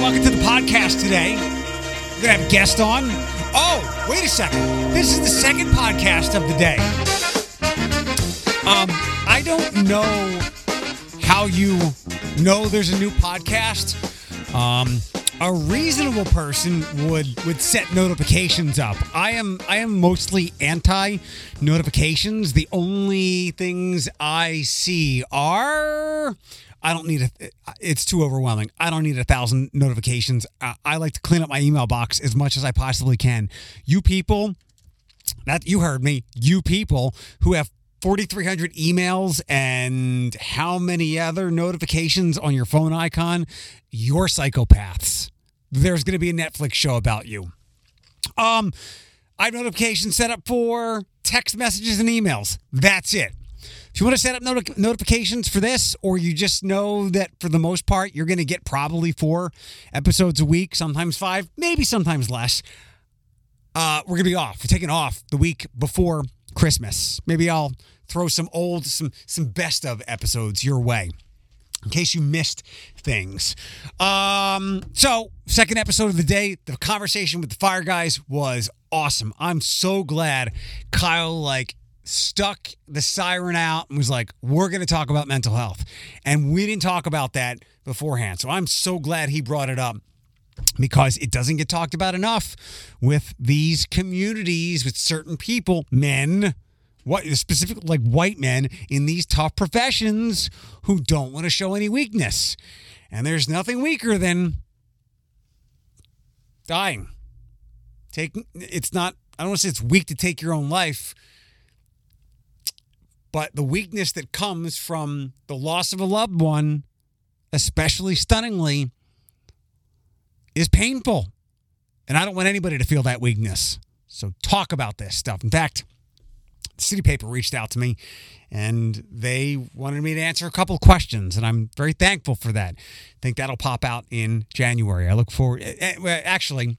welcome to the podcast today. We're going to have a guest on. Oh, wait a second. This is the second podcast of the day. Um, I don't know how you know there's a new podcast. Um, a reasonable person would would set notifications up. I am I am mostly anti notifications. The only things I see are I don't need a. It's too overwhelming. I don't need a thousand notifications. I, I like to clean up my email box as much as I possibly can. You people, that you heard me. You people who have 4,300 emails and how many other notifications on your phone icon, you're psychopaths. There's going to be a Netflix show about you. Um, I have notifications set up for text messages and emails. That's it. You want to set up noti- notifications for this, or you just know that for the most part, you're going to get probably four episodes a week, sometimes five, maybe sometimes less. Uh, we're going to be off. We're taking off the week before Christmas. Maybe I'll throw some old, some some best of episodes your way in case you missed things. Um, so second episode of the day, the conversation with the fire guys was awesome. I'm so glad Kyle like stuck the siren out and was like, we're going to talk about mental health. And we didn't talk about that beforehand. So I'm so glad he brought it up because it doesn't get talked about enough with these communities, with certain people, men, what specific like white men in these tough professions who don't want to show any weakness. And there's nothing weaker than dying. Taking it's not I don't want to say it's weak to take your own life, but the weakness that comes from the loss of a loved one, especially stunningly, is painful. And I don't want anybody to feel that weakness. So talk about this stuff. In fact, city paper reached out to me and they wanted me to answer a couple questions and i'm very thankful for that i think that'll pop out in january i look forward eh, eh, actually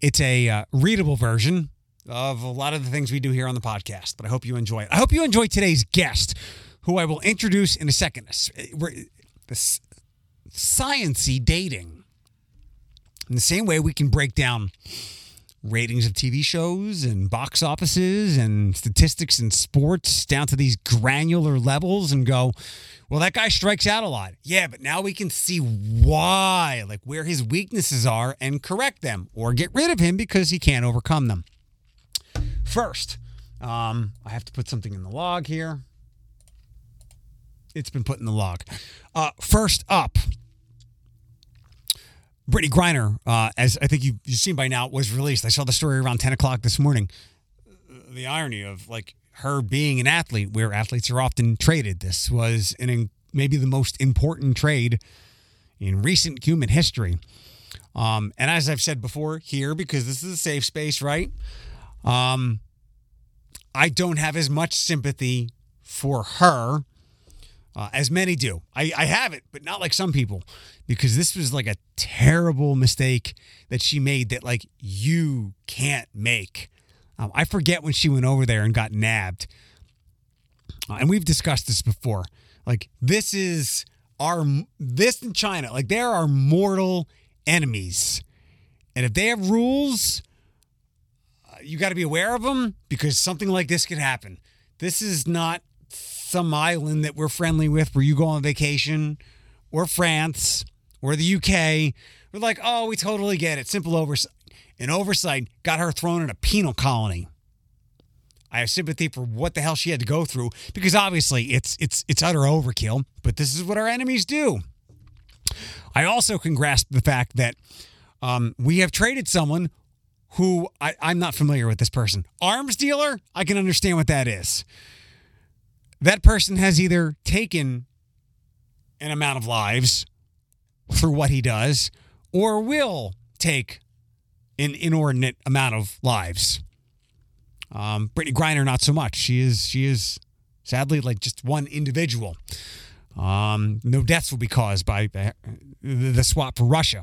it's a uh, readable version of a lot of the things we do here on the podcast but i hope you enjoy it i hope you enjoy today's guest who i will introduce in a second eh, this sciency dating in the same way we can break down ratings of TV shows and box offices and statistics in sports down to these granular levels and go, well, that guy strikes out a lot. Yeah, but now we can see why, like where his weaknesses are and correct them or get rid of him because he can't overcome them. First, um, I have to put something in the log here. It's been put in the log. Uh, first up, Brittney Griner, uh, as I think you, you've seen by now, was released. I saw the story around 10 o'clock this morning. The irony of like her being an athlete, where athletes are often traded. This was an maybe the most important trade in recent human history. Um, and as I've said before here, because this is a safe space, right? Um, I don't have as much sympathy for her uh, as many do. I, I have it, but not like some people, because this was like a terrible mistake that she made that like you can't make. Um, I forget when she went over there and got nabbed, uh, and we've discussed this before. Like this is our this in China, like they're our mortal enemies, and if they have rules, you got to be aware of them because something like this could happen. This is not some island that we're friendly with where you go on vacation or France or the UK. We're like, oh, we totally get it. Simple oversight. An oversight got her thrown in a penal colony. I have sympathy for what the hell she had to go through because obviously it's it's it's utter overkill, but this is what our enemies do. I also can grasp the fact that um, we have traded someone who I, I'm not familiar with this person. Arms dealer, I can understand what that is that person has either taken an amount of lives for what he does or will take an inordinate amount of lives. Um, Brittney Griner, not so much. She is she is sadly like just one individual. Um, no deaths will be caused by the swap for Russia.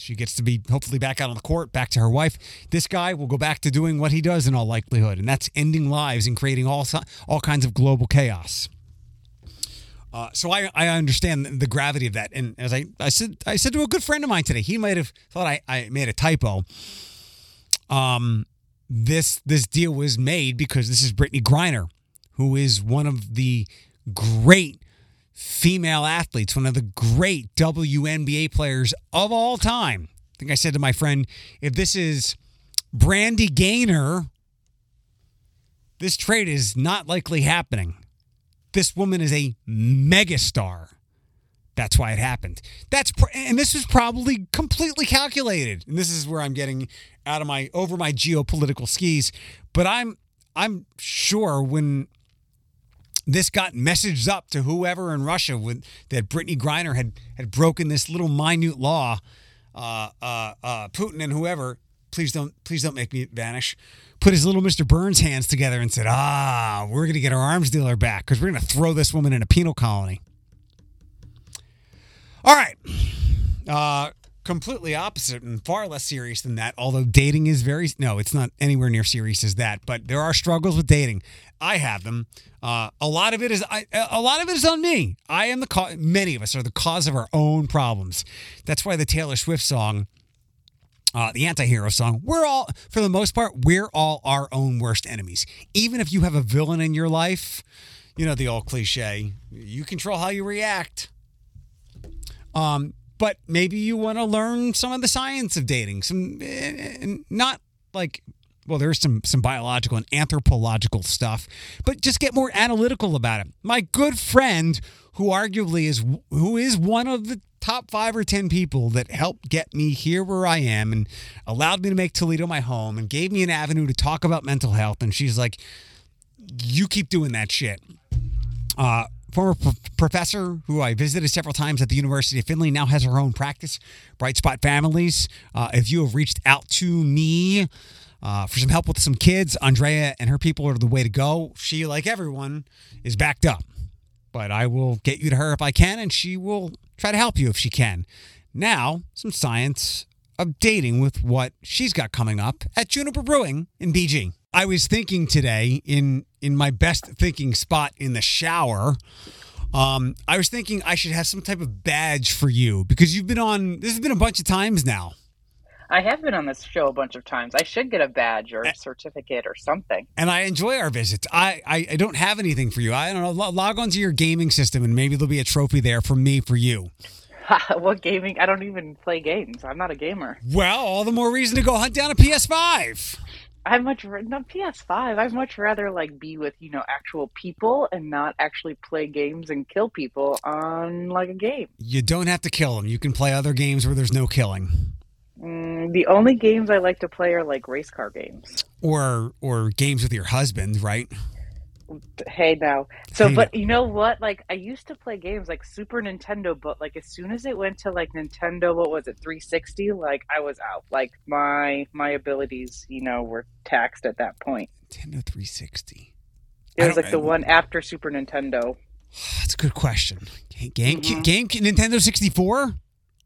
She gets to be hopefully back out on the court, back to her wife. This guy will go back to doing what he does in all likelihood, and that's ending lives and creating all all kinds of global chaos. Uh, so I, I understand the gravity of that. And as I, I said I said to a good friend of mine today, he might have thought I, I made a typo. Um, this this deal was made because this is Brittney Griner, who is one of the great female athletes, one of the great WNBA players of all time. I think I said to my friend, if this is Brandi Gaynor, this trade is not likely happening. This woman is a megastar. That's why it happened. That's pr- and this was probably completely calculated. And this is where I'm getting out of my over my geopolitical skis. But I'm I'm sure when this got messaged up to whoever in Russia with that Brittney Griner had had broken this little minute law, uh, uh, uh, Putin and whoever. Please don't please don't make me vanish put his little Mr. Burns hands together and said, ah, we're going to get our arms dealer back because we're going to throw this woman in a penal colony. All right. Completely opposite and far less serious than that, although dating is very, no, it's not anywhere near serious as that, but there are struggles with dating. I have them. Uh, a lot of it is I, a lot of it is on me. I am the cause. Many of us are the cause of our own problems. That's why the Taylor Swift song uh, the anti-hero song we're all for the most part we're all our own worst enemies even if you have a villain in your life you know the old cliche you control how you react um but maybe you want to learn some of the science of dating some uh, not like well there's some some biological and anthropological stuff but just get more analytical about it my good friend who arguably is who is one of the top five or 10 people that helped get me here where I am and allowed me to make Toledo my home and gave me an avenue to talk about mental health. And she's like, you keep doing that shit. Uh, former professor who I visited several times at the University of Findlay now has her own practice, Bright Spot Families. Uh, if you have reached out to me uh, for some help with some kids, Andrea and her people are the way to go. She, like everyone, is backed up. But I will get you to her if I can, and she will try to help you if she can. Now, some science of dating with what she's got coming up at Juniper Brewing in BG. I was thinking today in in my best thinking spot in the shower. Um, I was thinking I should have some type of badge for you because you've been on. This has been a bunch of times now. I have been on this show a bunch of times. I should get a badge or a certificate or something. And I enjoy our visits. I, I, I don't have anything for you. I don't know. Log on to your gaming system and maybe there'll be a trophy there for me for you. what gaming? I don't even play games. I'm not a gamer. Well, all the more reason to go hunt down a PS5. I much not PS5. I'd much rather like be with you know actual people and not actually play games and kill people on like a game. You don't have to kill them. You can play other games where there's no killing. Mm, the only games I like to play are like race car games. Or or games with your husband, right? Hey now. So hey but you know what? Like I used to play games like Super Nintendo, but like as soon as it went to like Nintendo, what was it, 360? Like I was out. Like my my abilities, you know, were taxed at that point. Nintendo 360. It was like the one after Super Nintendo. That's a good question. Game, mm-hmm. game, Nintendo 64?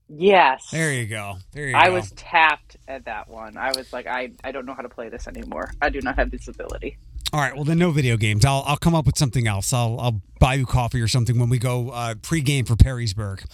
Yes. There you go. There you I go. was tapped at that one. I was like, I, I don't know how to play this anymore. I do not have this ability. All right. Well, then no video games. I'll I'll come up with something else. I'll I'll buy you coffee or something when we go uh, pregame for Perrysburg.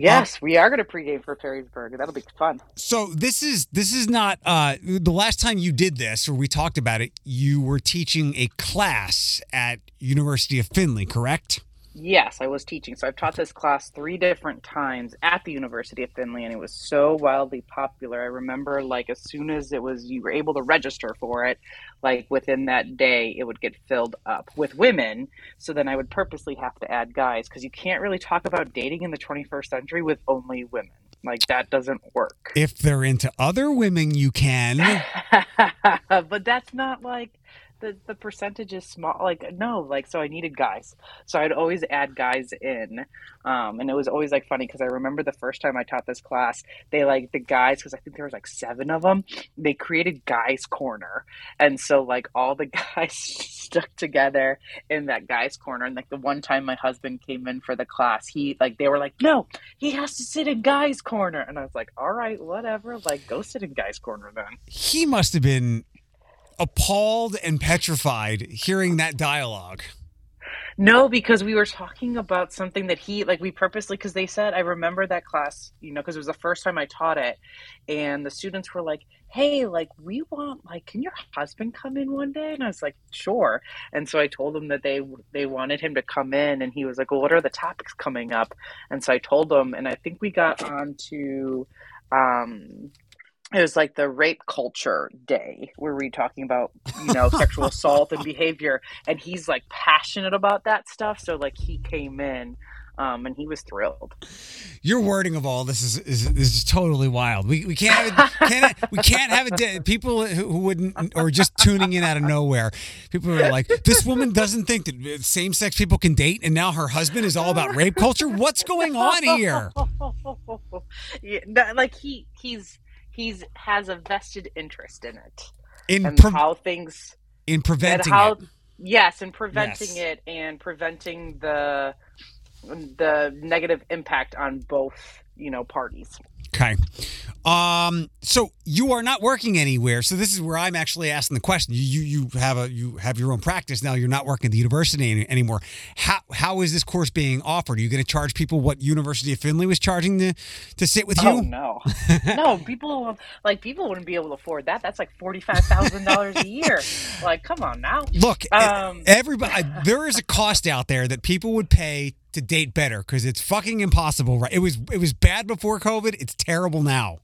Yes, uh, we are going to pregame for Perrysburg. That'll be fun. So this is this is not uh, the last time you did this or we talked about it. You were teaching a class at University of Findlay, correct? Yes, I was teaching. So I've taught this class three different times at the University of Findlay, and it was so wildly popular. I remember, like, as soon as it was, you were able to register for it, like within that day, it would get filled up with women. So then I would purposely have to add guys because you can't really talk about dating in the 21st century with only women. Like, that doesn't work. If they're into other women, you can. but that's not like the the percentage is small like no like so i needed guys. So i'd always add guys in um, and it was always like funny because i remember the first time i taught this class they like the guys because i think there was like seven of them they created guys corner. And so like all the guys stuck together in that guys corner. And like the one time my husband came in for the class he like they were like no he has to sit in guys corner. And i was like all right whatever like go sit in guys corner then. He must have been appalled and petrified hearing that dialogue. No, because we were talking about something that he like we purposely because they said I remember that class, you know, because it was the first time I taught it, and the students were like, "Hey, like we want like can your husband come in one day?" And I was like, "Sure." And so I told them that they they wanted him to come in, and he was like, "Well, what are the topics coming up?" And so I told them, and I think we got on to um it was like the rape culture day where we talking about you know sexual assault and behavior and he's like passionate about that stuff so like he came in um, and he was thrilled. Your wording of all this is is, is totally wild. We, we can't have a, can't we can't have a people who wouldn't or just tuning in out of nowhere. People are like, this woman doesn't think that same sex people can date, and now her husband is all about rape culture. What's going on here? yeah, like he he's he's has a vested interest in it in pre- how things in preventing how, it. Yes, in preventing yes. it and preventing the the negative impact on both you know parties. Okay. Um, so you are not working anywhere. So this is where I'm actually asking the question. You you, you have a you have your own practice now. You're not working at the university any, anymore. How how is this course being offered? Are you going to charge people what University of Findlay was charging to to sit with you? Oh no, no. People like people wouldn't be able to afford that. That's like forty five thousand dollars a year. Like, come on now. Look, um, everybody. There is a cost out there that people would pay to date better because it's fucking impossible. Right? It was it was bad before COVID. It's terrible now.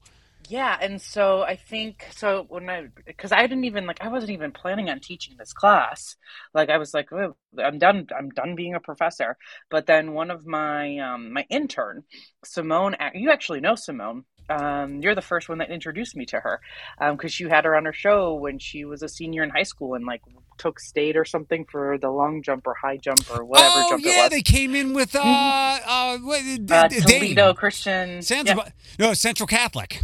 Yeah, and so I think so when I because I didn't even like I wasn't even planning on teaching this class. Like I was like, oh, I'm done. I'm done being a professor. But then one of my um, my intern, Simone, you actually know Simone. Um, you're the first one that introduced me to her because um, you had her on her show when she was a senior in high school and like took state or something for the long jump or high jump or whatever oh, jump yeah, they came in with uh, mm-hmm. uh, uh, Toledo Christian. Yeah. no Central Catholic.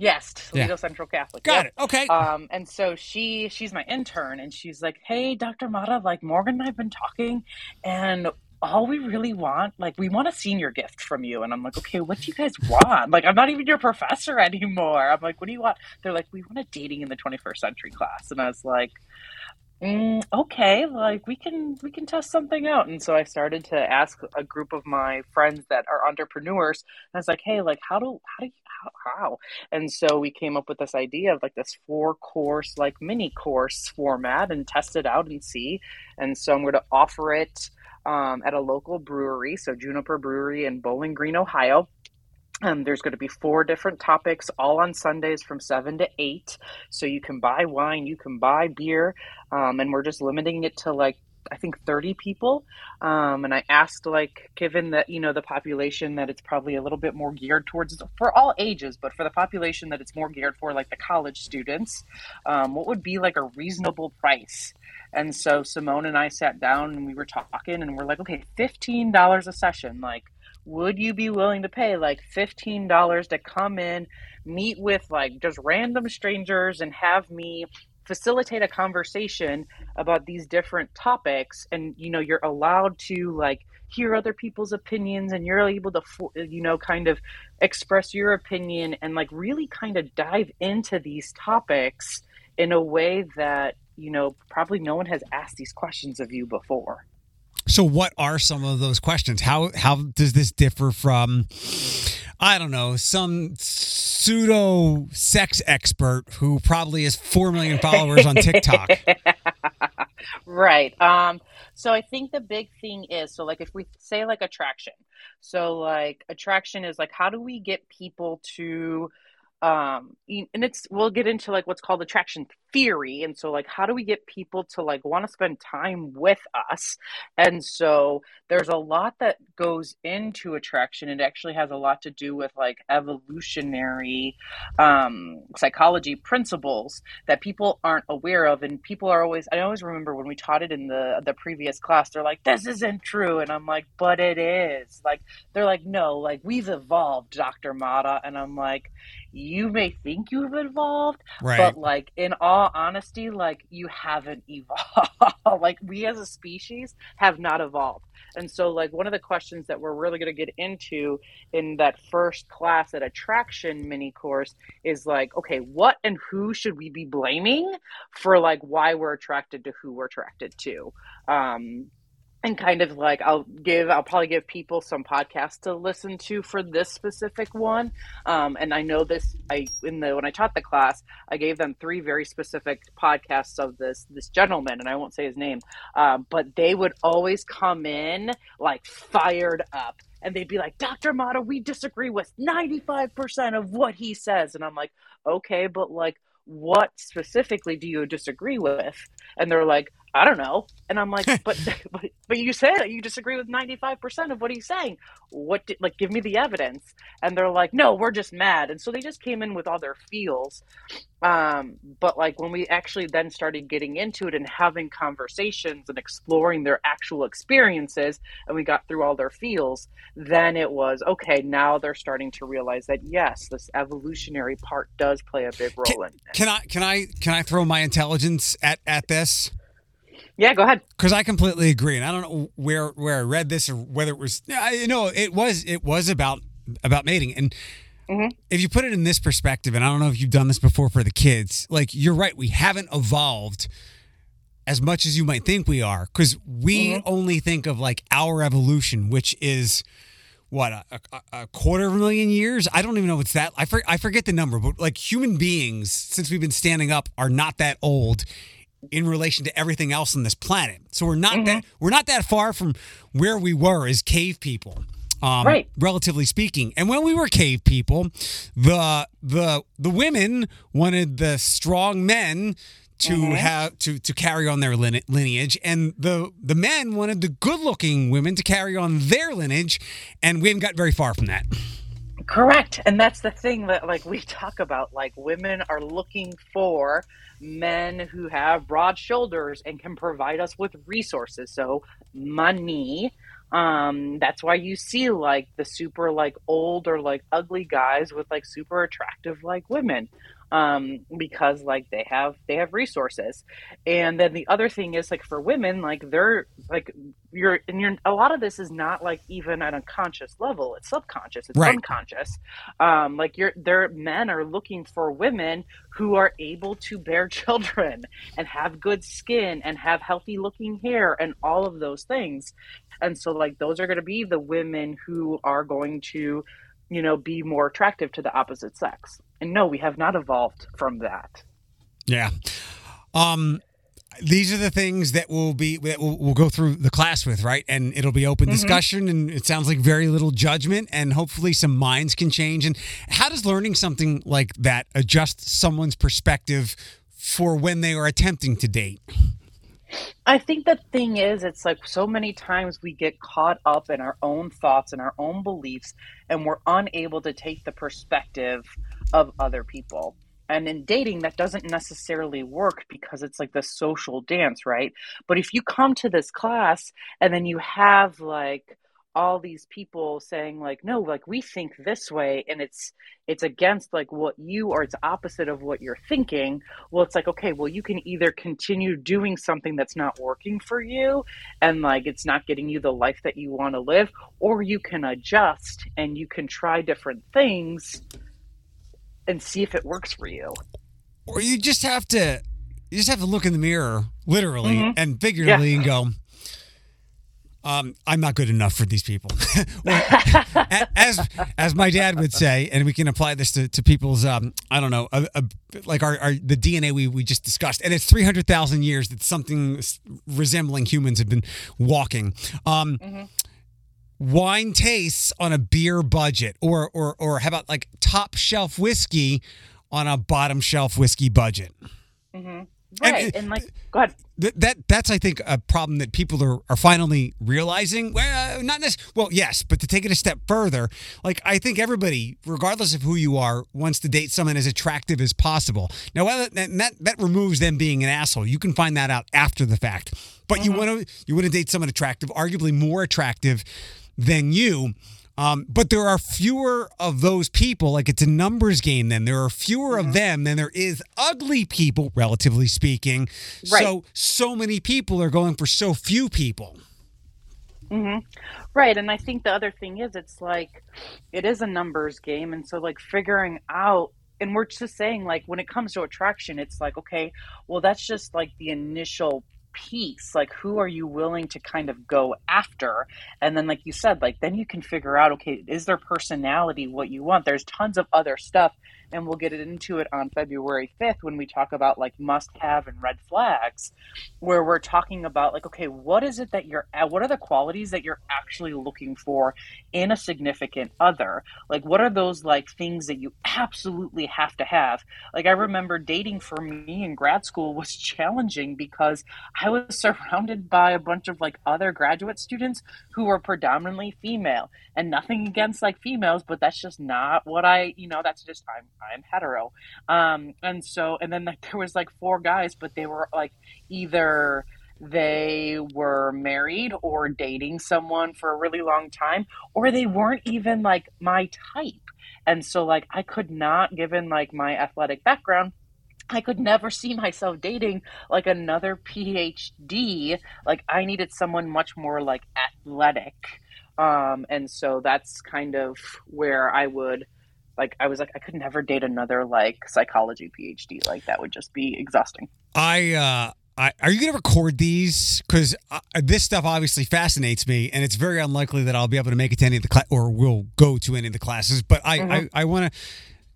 Yes, Toledo yeah. Central Catholic. Got it. Okay. Um, and so she she's my intern, and she's like, "Hey, Dr. Mata, like Morgan and I've been talking, and all we really want, like, we want a senior gift from you." And I'm like, "Okay, what do you guys want? like, I'm not even your professor anymore. I'm like, what do you want?" They're like, "We want a dating in the 21st century class," and I was like mm, okay like we can we can test something out and so i started to ask a group of my friends that are entrepreneurs and i was like hey like how do how do you how, how? and so we came up with this idea of like this four course like mini course format and test it out and see and so i'm going to offer it um, at a local brewery so juniper brewery in bowling green ohio um, there's going to be four different topics, all on Sundays from seven to eight. So you can buy wine, you can buy beer, um, and we're just limiting it to like I think 30 people. Um, and I asked, like, given that, you know, the population that it's probably a little bit more geared towards for all ages, but for the population that it's more geared for, like the college students, um, what would be like a reasonable price? And so Simone and I sat down and we were talking and we're like, okay, $15 a session. Like, would you be willing to pay like $15 to come in, meet with like just random strangers and have me facilitate a conversation about these different topics and you know you're allowed to like hear other people's opinions and you're able to you know kind of express your opinion and like really kind of dive into these topics in a way that you know probably no one has asked these questions of you before so, what are some of those questions? How how does this differ from, I don't know, some pseudo sex expert who probably has four million followers on TikTok? right. Um. So I think the big thing is so like if we say like attraction, so like attraction is like how do we get people to um and it's we'll get into like what's called attraction theory and so like how do we get people to like want to spend time with us? And so there's a lot that goes into attraction. It actually has a lot to do with like evolutionary um psychology principles that people aren't aware of and people are always i always remember when we taught it in the the previous class they're like this isn't true and i'm like but it is. Like they're like no like we've evolved dr mata and i'm like you may think you've evolved right. but like in all all honesty, like you haven't evolved. like we as a species have not evolved. And so, like, one of the questions that we're really going to get into in that first class, that attraction mini course, is like, okay, what and who should we be blaming for like why we're attracted to who we're attracted to? Um, and kind of like I'll give I'll probably give people some podcasts to listen to for this specific one. Um, and I know this I in the when I taught the class, I gave them three very specific podcasts of this this gentleman, and I won't say his name, um, but they would always come in like fired up. And they'd be like, Dr. Mata, we disagree with 95% of what he says. And I'm like, okay, but like, what specifically do you disagree with? And they're like, I don't know. And I'm like, but, but, but you said you disagree with 95% of what he's saying. What, did, like, give me the evidence. And they're like, no, we're just mad. And so they just came in with all their feels. Um, but like when we actually then started getting into it and having conversations and exploring their actual experiences, and we got through all their feels, then it was okay. Now they're starting to realize that yes, this evolutionary part does play a big role can, in it. Can I can I can I throw my intelligence at at this? Yeah, go ahead. Because I completely agree, and I don't know where where I read this or whether it was. You know, it was it was about about mating, and mm-hmm. if you put it in this perspective, and I don't know if you've done this before for the kids, like you're right, we haven't evolved as much as you might think we are, because we mm-hmm. only think of like our evolution, which is what a, a, a, quarter of a million years i don't even know what's that I, for, I forget the number but like human beings since we've been standing up are not that old in relation to everything else on this planet. So we're not mm-hmm. that we're not that far from where we were as cave people. Um, right. relatively speaking. And when we were cave people, the the the women wanted the strong men to mm-hmm. have to to carry on their lineage, and the the men wanted the good looking women to carry on their lineage, and we haven't got very far from that. Correct, and that's the thing that like we talk about. Like women are looking for men who have broad shoulders and can provide us with resources. So, money. Um, that's why you see like the super like old or like ugly guys with like super attractive like women um, because like they have they have resources. And then the other thing is like for women like they're like you're and you're a lot of this is not like even at a conscious level. It's subconscious. It's right. unconscious. Um, like you're their men are looking for women who are able to bear children and have good skin and have healthy looking hair and all of those things. And so like those are going to be the women who are going to you know, be more attractive to the opposite sex. And no, we have not evolved from that. Yeah. Um, these are the things that will be that we'll, we'll, go through the class with, right? And it'll be open mm-hmm. discussion, and it sounds like very little judgment, and hopefully some minds can change. And how does learning something like that adjust someone's perspective for when they are attempting to date? I think the thing is, it's like so many times we get caught up in our own thoughts and our own beliefs, and we're unable to take the perspective of other people. And in dating, that doesn't necessarily work because it's like the social dance, right? But if you come to this class and then you have like, all these people saying like no like we think this way and it's it's against like what you or it's opposite of what you're thinking well it's like okay well you can either continue doing something that's not working for you and like it's not getting you the life that you want to live or you can adjust and you can try different things and see if it works for you or you just have to you just have to look in the mirror literally mm-hmm. and figuratively yeah. and go um, I'm not good enough for these people. as as my dad would say, and we can apply this to, to people's um, I don't know, a, a, like our, our the DNA we, we just discussed, and it's three hundred thousand years that something resembling humans have been walking. Um, mm-hmm. Wine tastes on a beer budget, or or or how about like top shelf whiskey on a bottom shelf whiskey budget? Mm-hmm. Right, and, and like, go ahead. that that's I think a problem that people are, are finally realizing. Well, not necessarily. Well, yes, but to take it a step further, like I think everybody, regardless of who you are, wants to date someone as attractive as possible. Now, that that removes them being an asshole. You can find that out after the fact. But mm-hmm. you want to you want to date someone attractive, arguably more attractive than you um, but there are fewer of those people. Like it's a numbers game. Then there are fewer mm-hmm. of them than there is ugly people, relatively speaking. Right. So so many people are going for so few people. Mm-hmm. Right, and I think the other thing is, it's like it is a numbers game, and so like figuring out and we're just saying like when it comes to attraction it's like okay well that's just like the initial piece like who are you willing to kind of go after? And then like you said like then you can figure out okay is their personality what you want? There's tons of other stuff and we'll get into it on February 5th when we talk about like must have and red flags where we're talking about like okay what is it that you're uh, what are the qualities that you're actually looking for in a significant other? Like what are those like things that you absolutely have to have? Like i remember dating for me in grad school was challenging because i was surrounded by a bunch of like other graduate students who were predominantly female and nothing against like females but that's just not what i you know that's just i'm i'm hetero um and so and then like there was like four guys but they were like either they were married or dating someone for a really long time or they weren't even like my type and so like i could not given like my athletic background I could never see myself dating like another PhD. Like I needed someone much more like athletic. Um, and so that's kind of where I would like I was like I could never date another like psychology PhD. Like that would just be exhausting. I uh I, are you going to record these? Because uh, this stuff obviously fascinates me, and it's very unlikely that I'll be able to make it to any of the class or will go to any of the classes. But I, mm-hmm. I, I want to.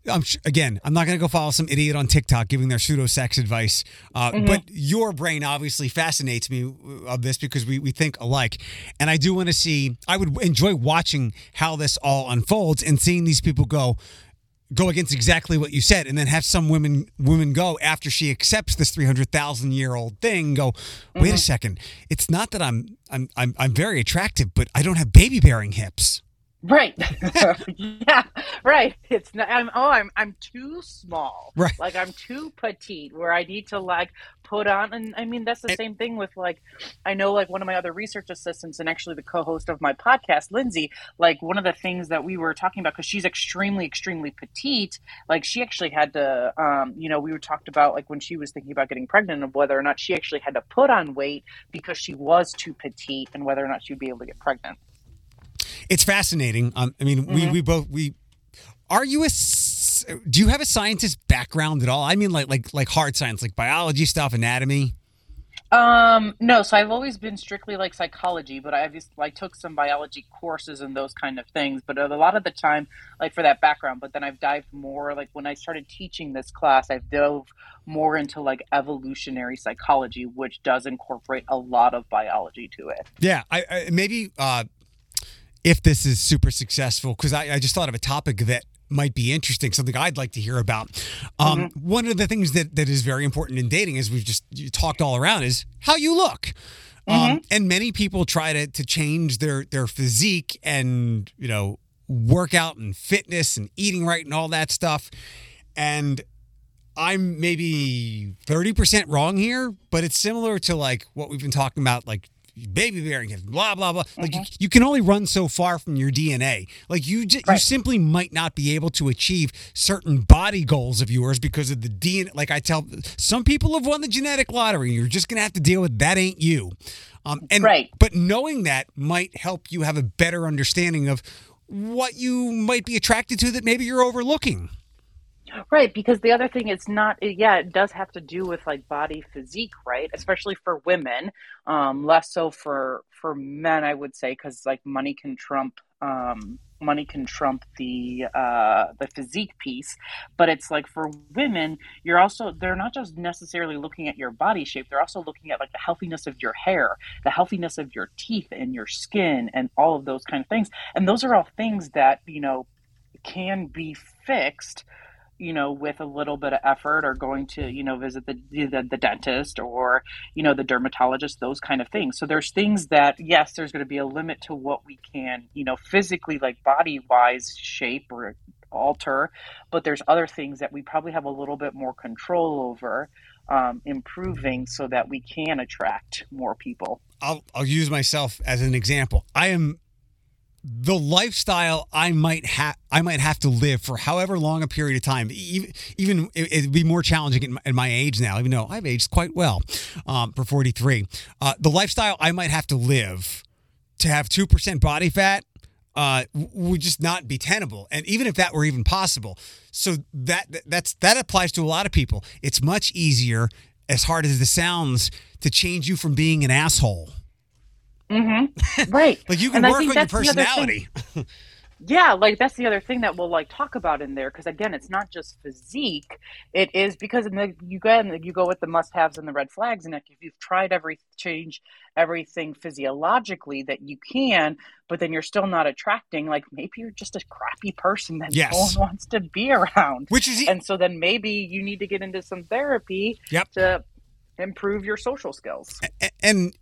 I'm again. I'm not going to go follow some idiot on TikTok giving their pseudo sex advice. Uh, mm-hmm. But your brain obviously fascinates me uh, of this because we we think alike, and I do want to see. I would enjoy watching how this all unfolds and seeing these people go go against exactly what you said and then have some women women go after she accepts this 300,000 year old thing go wait mm-hmm. a second it's not that I'm I'm I'm I'm very attractive but I don't have baby bearing hips Right. yeah. Right. It's not. I'm. Oh, I'm. I'm too small. Right. Like I'm too petite. Where I need to like put on. And I mean, that's the same thing with like. I know like one of my other research assistants and actually the co-host of my podcast, Lindsay. Like one of the things that we were talking about because she's extremely, extremely petite. Like she actually had to. Um, you know, we were talked about like when she was thinking about getting pregnant of whether or not she actually had to put on weight because she was too petite and whether or not she'd be able to get pregnant it's fascinating. Um, I mean, mm-hmm. we we both we are you a do you have a scientist background at all? I mean, like like like hard science, like biology stuff, anatomy. Um, no, so I've always been strictly like psychology, but I've just like took some biology courses and those kind of things. But a lot of the time, like for that background, but then I've dived more like when I started teaching this class, I've dove more into like evolutionary psychology, which does incorporate a lot of biology to it. Yeah, I, I maybe uh, if this is super successful because I, I, just thought of a topic that might be interesting something i'd like to hear about um, mm-hmm. one of the things that, that is very important in dating as we've just talked all around is how you look um, mm-hmm. um, and many people try to, to change their their physique and you know workout and fitness and eating right and all that stuff and I'm maybe 30% wrong here, but it's similar to like what we've been talking about, like baby bearing hips, blah blah blah. Mm-hmm. Like you, you, can only run so far from your DNA. Like you, right. you simply might not be able to achieve certain body goals of yours because of the DNA. Like I tell some people have won the genetic lottery. You're just gonna have to deal with that. Ain't you? Um, and right. but knowing that might help you have a better understanding of what you might be attracted to that maybe you're overlooking. Right, because the other thing it's not yeah, it does have to do with like body physique, right? Especially for women, um less so for for men I would say cuz like money can trump um money can trump the uh the physique piece, but it's like for women, you're also they're not just necessarily looking at your body shape, they're also looking at like the healthiness of your hair, the healthiness of your teeth and your skin and all of those kind of things. And those are all things that, you know, can be fixed you know, with a little bit of effort or going to, you know, visit the, the, the dentist or, you know, the dermatologist, those kind of things. So there's things that, yes, there's going to be a limit to what we can, you know, physically, like body wise shape or alter, but there's other things that we probably have a little bit more control over um, improving so that we can attract more people. I'll, I'll use myself as an example. I am the lifestyle I might have I might have to live for however long a period of time even, even it, would be more challenging in my, in my, age now even though I've aged quite well um, for 43 uh, the lifestyle I might have to live to have 2% body fat uh, would just not be tenable. And even if that were even possible so that that's that applies to a lot of people. It's much easier as hard as this sounds, to change you from being an asshole. Mm-hmm. Right. Like you can And I work think on your personality. Yeah, like that's the other thing that we'll like talk about in there because again, it's not just physique. It is because in the, you go you go with the must-haves and the red flags, and if you've tried every change everything physiologically that you can, but then you're still not attracting, like maybe you're just a crappy person that Yes. no one wants to be around. Which is And so then maybe you need to get into some therapy Yep. to improve your social skills. And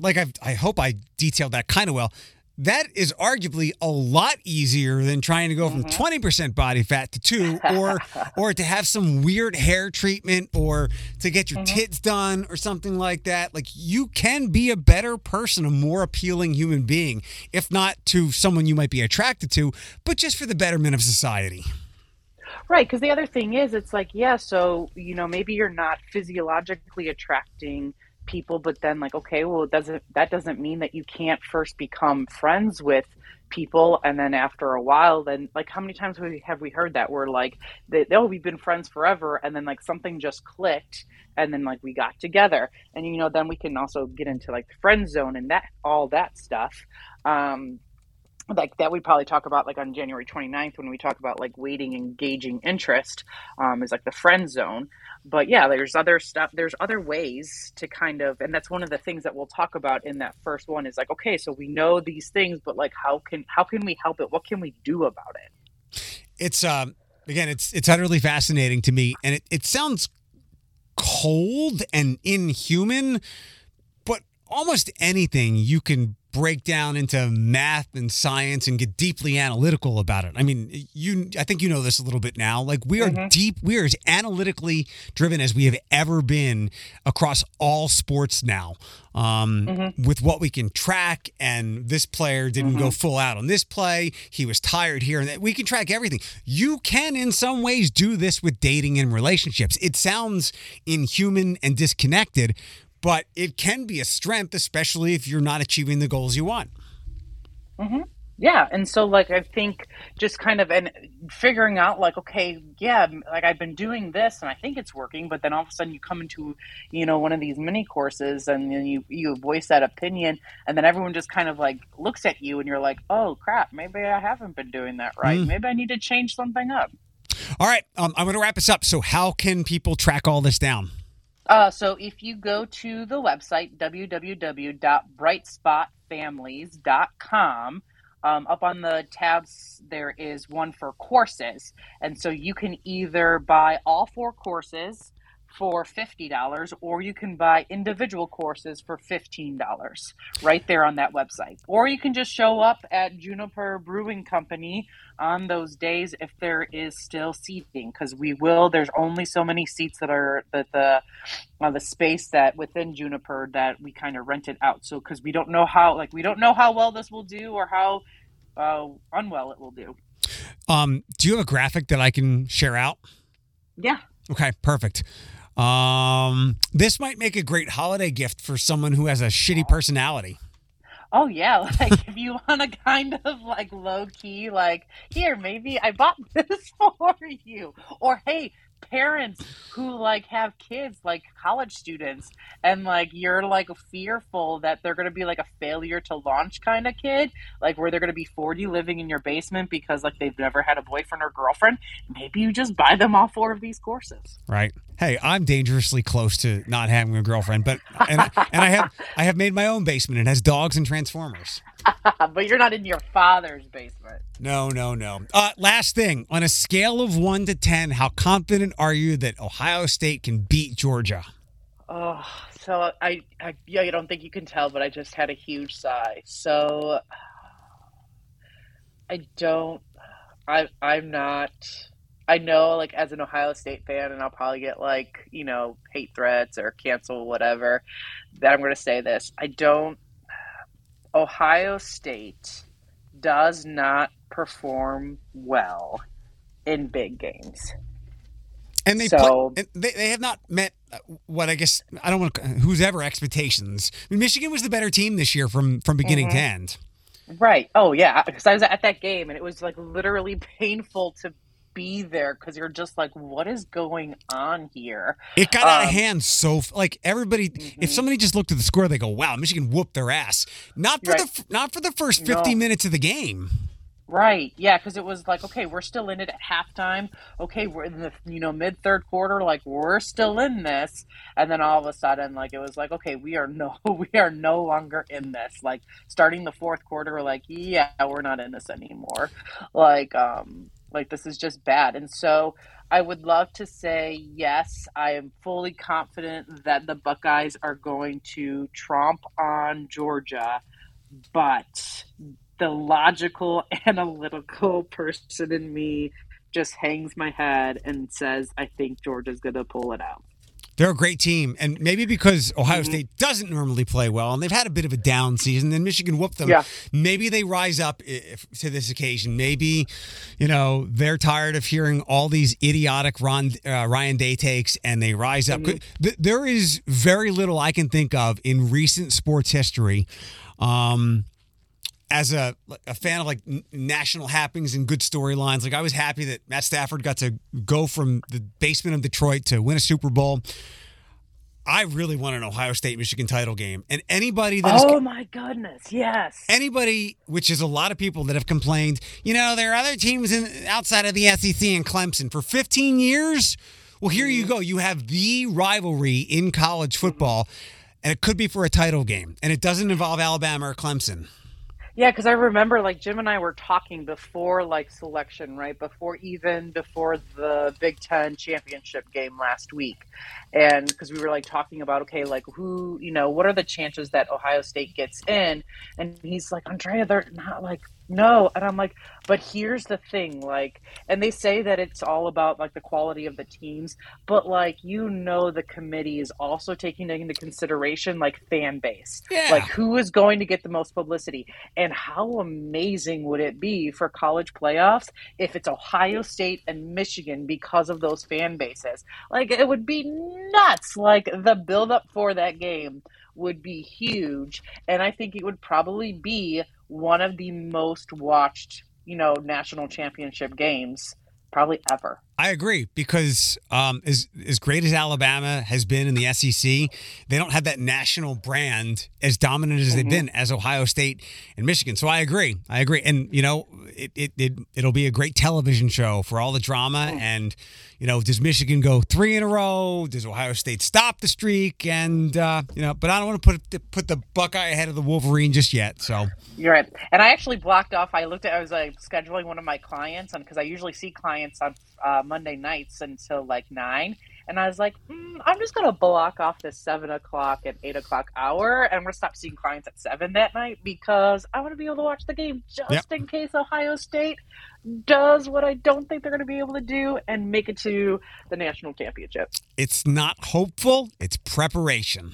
like I I hope I detailed that kind of well. That is arguably a lot easier than trying to go from Mm-hmm. 20% body fat to 2 or or to have some weird hair treatment or to get your Mm-hmm. tits done or something like that. Like you can be a better person, a more appealing human being, if not to someone you might be attracted to, but just for the betterment of society. Right, because the other thing is, it's like, yeah, so you know, maybe you're not physiologically attracting people, but then like, okay, well, it doesn't that doesn't mean that you can't first become friends with people, and then after a while, then like, how many times have we, have we heard that? We're like, that oh, we've been friends forever, and then like something just clicked, and then like we got together, and you know, then we can also get into like the friend zone and that all that stuff. Um, like that we probably talk about like on January 29th when we talk about like waiting engaging interest um, is like the friend zone. But yeah there's other stuff there's other ways to kind of and that's one of the things that we'll talk about in that first one is like okay so we know these things but like how can how can we help it? What can we do about it? It's um again, it's it's utterly fascinating to me, and it, it sounds cold and inhuman, but almost anything you can break down into math and science and get deeply analytical about it. I mean, you I think you know this a little bit now. Like we are mm-hmm. deep we are as analytically driven as we have ever been across all sports now. Um, mm-hmm. with what we can track and this player didn't go mm-hmm. full out on this play, he was tired here and that we can track everything. You can in some ways do this with dating and relationships. It sounds inhuman and disconnected, but it can be a strength, especially if you're not achieving the goals you want. yeah and so like i think just kind of and figuring out like okay yeah like i've been doing this and i think it's working but then all of a sudden you come into you know one of these mini courses and then you you voice that opinion and then everyone just kind of like looks at you and you're like oh crap maybe i haven't been doing that right maybe i need to change something up All right, um, I'm going to wrap this up. So, how can people track all this down? Uh, so if you go to the website www.brightspotfamilies.com, um, up on the tabs there is one for courses, and so you can either buy all four courses for $50 or you can buy individual courses for $15 right there on that website or you can just show up at juniper brewing company on those days if there is still seating because we will there's only so many seats that are that the uh, the space that within juniper that we kind of rented out so because we don't know how like we don't know how well this will do or how uh, unwell it will do Um, do you have a graphic that I can share out? yeah Okay, perfect. Um, this might make a great holiday gift for someone who has a shitty personality. Oh yeah, like if you want a kind of like low key, like here, maybe I bought this for you, or hey, parents who like have kids, like college students, and like you're like fearful that they're gonna be like a failure to launch kind of kid, like where they're gonna be 40 living in your basement because like they've never had a boyfriend or girlfriend. Maybe you just buy them all four of these courses. Right. Hey, I'm dangerously close to not having a girlfriend, but and I, and I have I have made my own basement. It has dogs and transformers. but you're not in your father's basement. No, no, no. Uh, last thing, on a scale of one to ten, how confident are you that Ohio State can beat Georgia? Oh, so I, I, yeah, you don't think you can tell, but I just had a huge sigh. So I don't, I, I'm not, I know, like, as an Ohio State fan, and I'll probably get, like, you know, hate threats or cancel whatever, that I'm going to say this. I don't, Ohio State does not perform well in big games. And they So- play, and they, they have not met uh, what I guess I don't want to, whose ever expectations. I mean, Michigan was the better team this year from from beginning Mm-hmm. to end. Right. Oh, yeah. Because I was at that game, and it was like literally painful to be there because you're just like, what is going on here? It got out of Um, hand so like everybody. If Mhm. somebody just looked at the score, they go, "Wow, Michigan whooped their ass." Not for Right. the not for the first fifty No. minutes of the game. Right. Yeah, because it was like, okay, we're still in it at halftime. Okay, we're in the you know mid third quarter, like we're still in this, and then all of a sudden, like it was like, okay, we are no, we are no longer in this. Like starting the fourth quarter, we're like, yeah, we're not in this anymore. Like, um, like this is just bad. And so I would love to say yes, I am fully confident that the Buckeyes are going to tromp on Georgia, but the logical, analytical person in me just hangs my head and says, I think Georgia's going to pull it out. They're a great team, and maybe because Ohio Mhm. State doesn't normally play well, and they've had a bit of a down season, then Michigan whooped them. Yeah. Maybe they rise up if, to this occasion. Maybe, you know, they're tired of hearing all these idiotic Ron, uh, Ryan Day takes, and they rise up. Mhm. There is very little I can think of in recent sports history. Um, as a a fan of like national happenings and good storylines, like I was happy that Matt Stafford got to go from the basement of Detroit to win a Super Bowl. I really want an Ohio State Michigan title game, and anybody that Oh my goodness, yes. anybody, which is a lot of people that have complained, you know, there are other teams in outside of the SEC and Clemson for 15 years. Well, here you mm-hmm. go. You have the rivalry in college mm-hmm. football, and it could be for a title game, and it doesn't involve Alabama or Clemson. Yeah, because I remember like Jim and I were talking before like selection, right? Before even before the Big Ten championship game last week. And because we were like talking about, okay, like who, you know, what are the chances that Ohio State gets in? And he's like, Andrea, they're not like, no. And I'm like, but here's the thing, like, and they say that it's all about like the quality of the teams, but like, you know, the committee is also taking into consideration like fan base. Yeah. Like, who is going to get the most publicity? And how amazing would it be for college playoffs if it's Ohio State and Michigan because of those fan bases? Like, it would be nuts. Like, the buildup for that game would be huge. And I think it would probably be one of the most watched, you know, national championship games probably ever. I agree because um, as as great as Alabama has been in the SEC, they don't have that national brand as dominant as they've Mhm. been as Ohio State and Michigan. So I agree. I agree, and you know, it it, it it'll be a great television show for all the drama. Mm. And you know, does Michigan go three in a row? Does Ohio State stop the streak? And uh, you know, but I don't want to put put the Buckeye ahead of the Wolverine just yet. So You're right. And I actually blocked off. I looked at. I was like scheduling one of my clients, and because I usually see clients on uh, Monday nights until like nine, and I was like, mm, I'm just gonna block off this seven o'clock and eight o'clock hour, and we're stop seeing clients at seven that night because I want to be able to watch the game just Yep. in case Ohio State does what I don't think they're going to be able to do and make it to the national championship. it's not hopeful; it's preparation.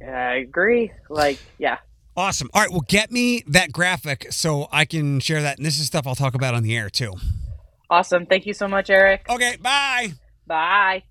I agree. Like, yeah. Awesome. All right. Well, get me that graphic so I can share that. And this is stuff I'll talk about on the air too. Awesome. Thank you so much, Eric. Okay. Bye. Bye.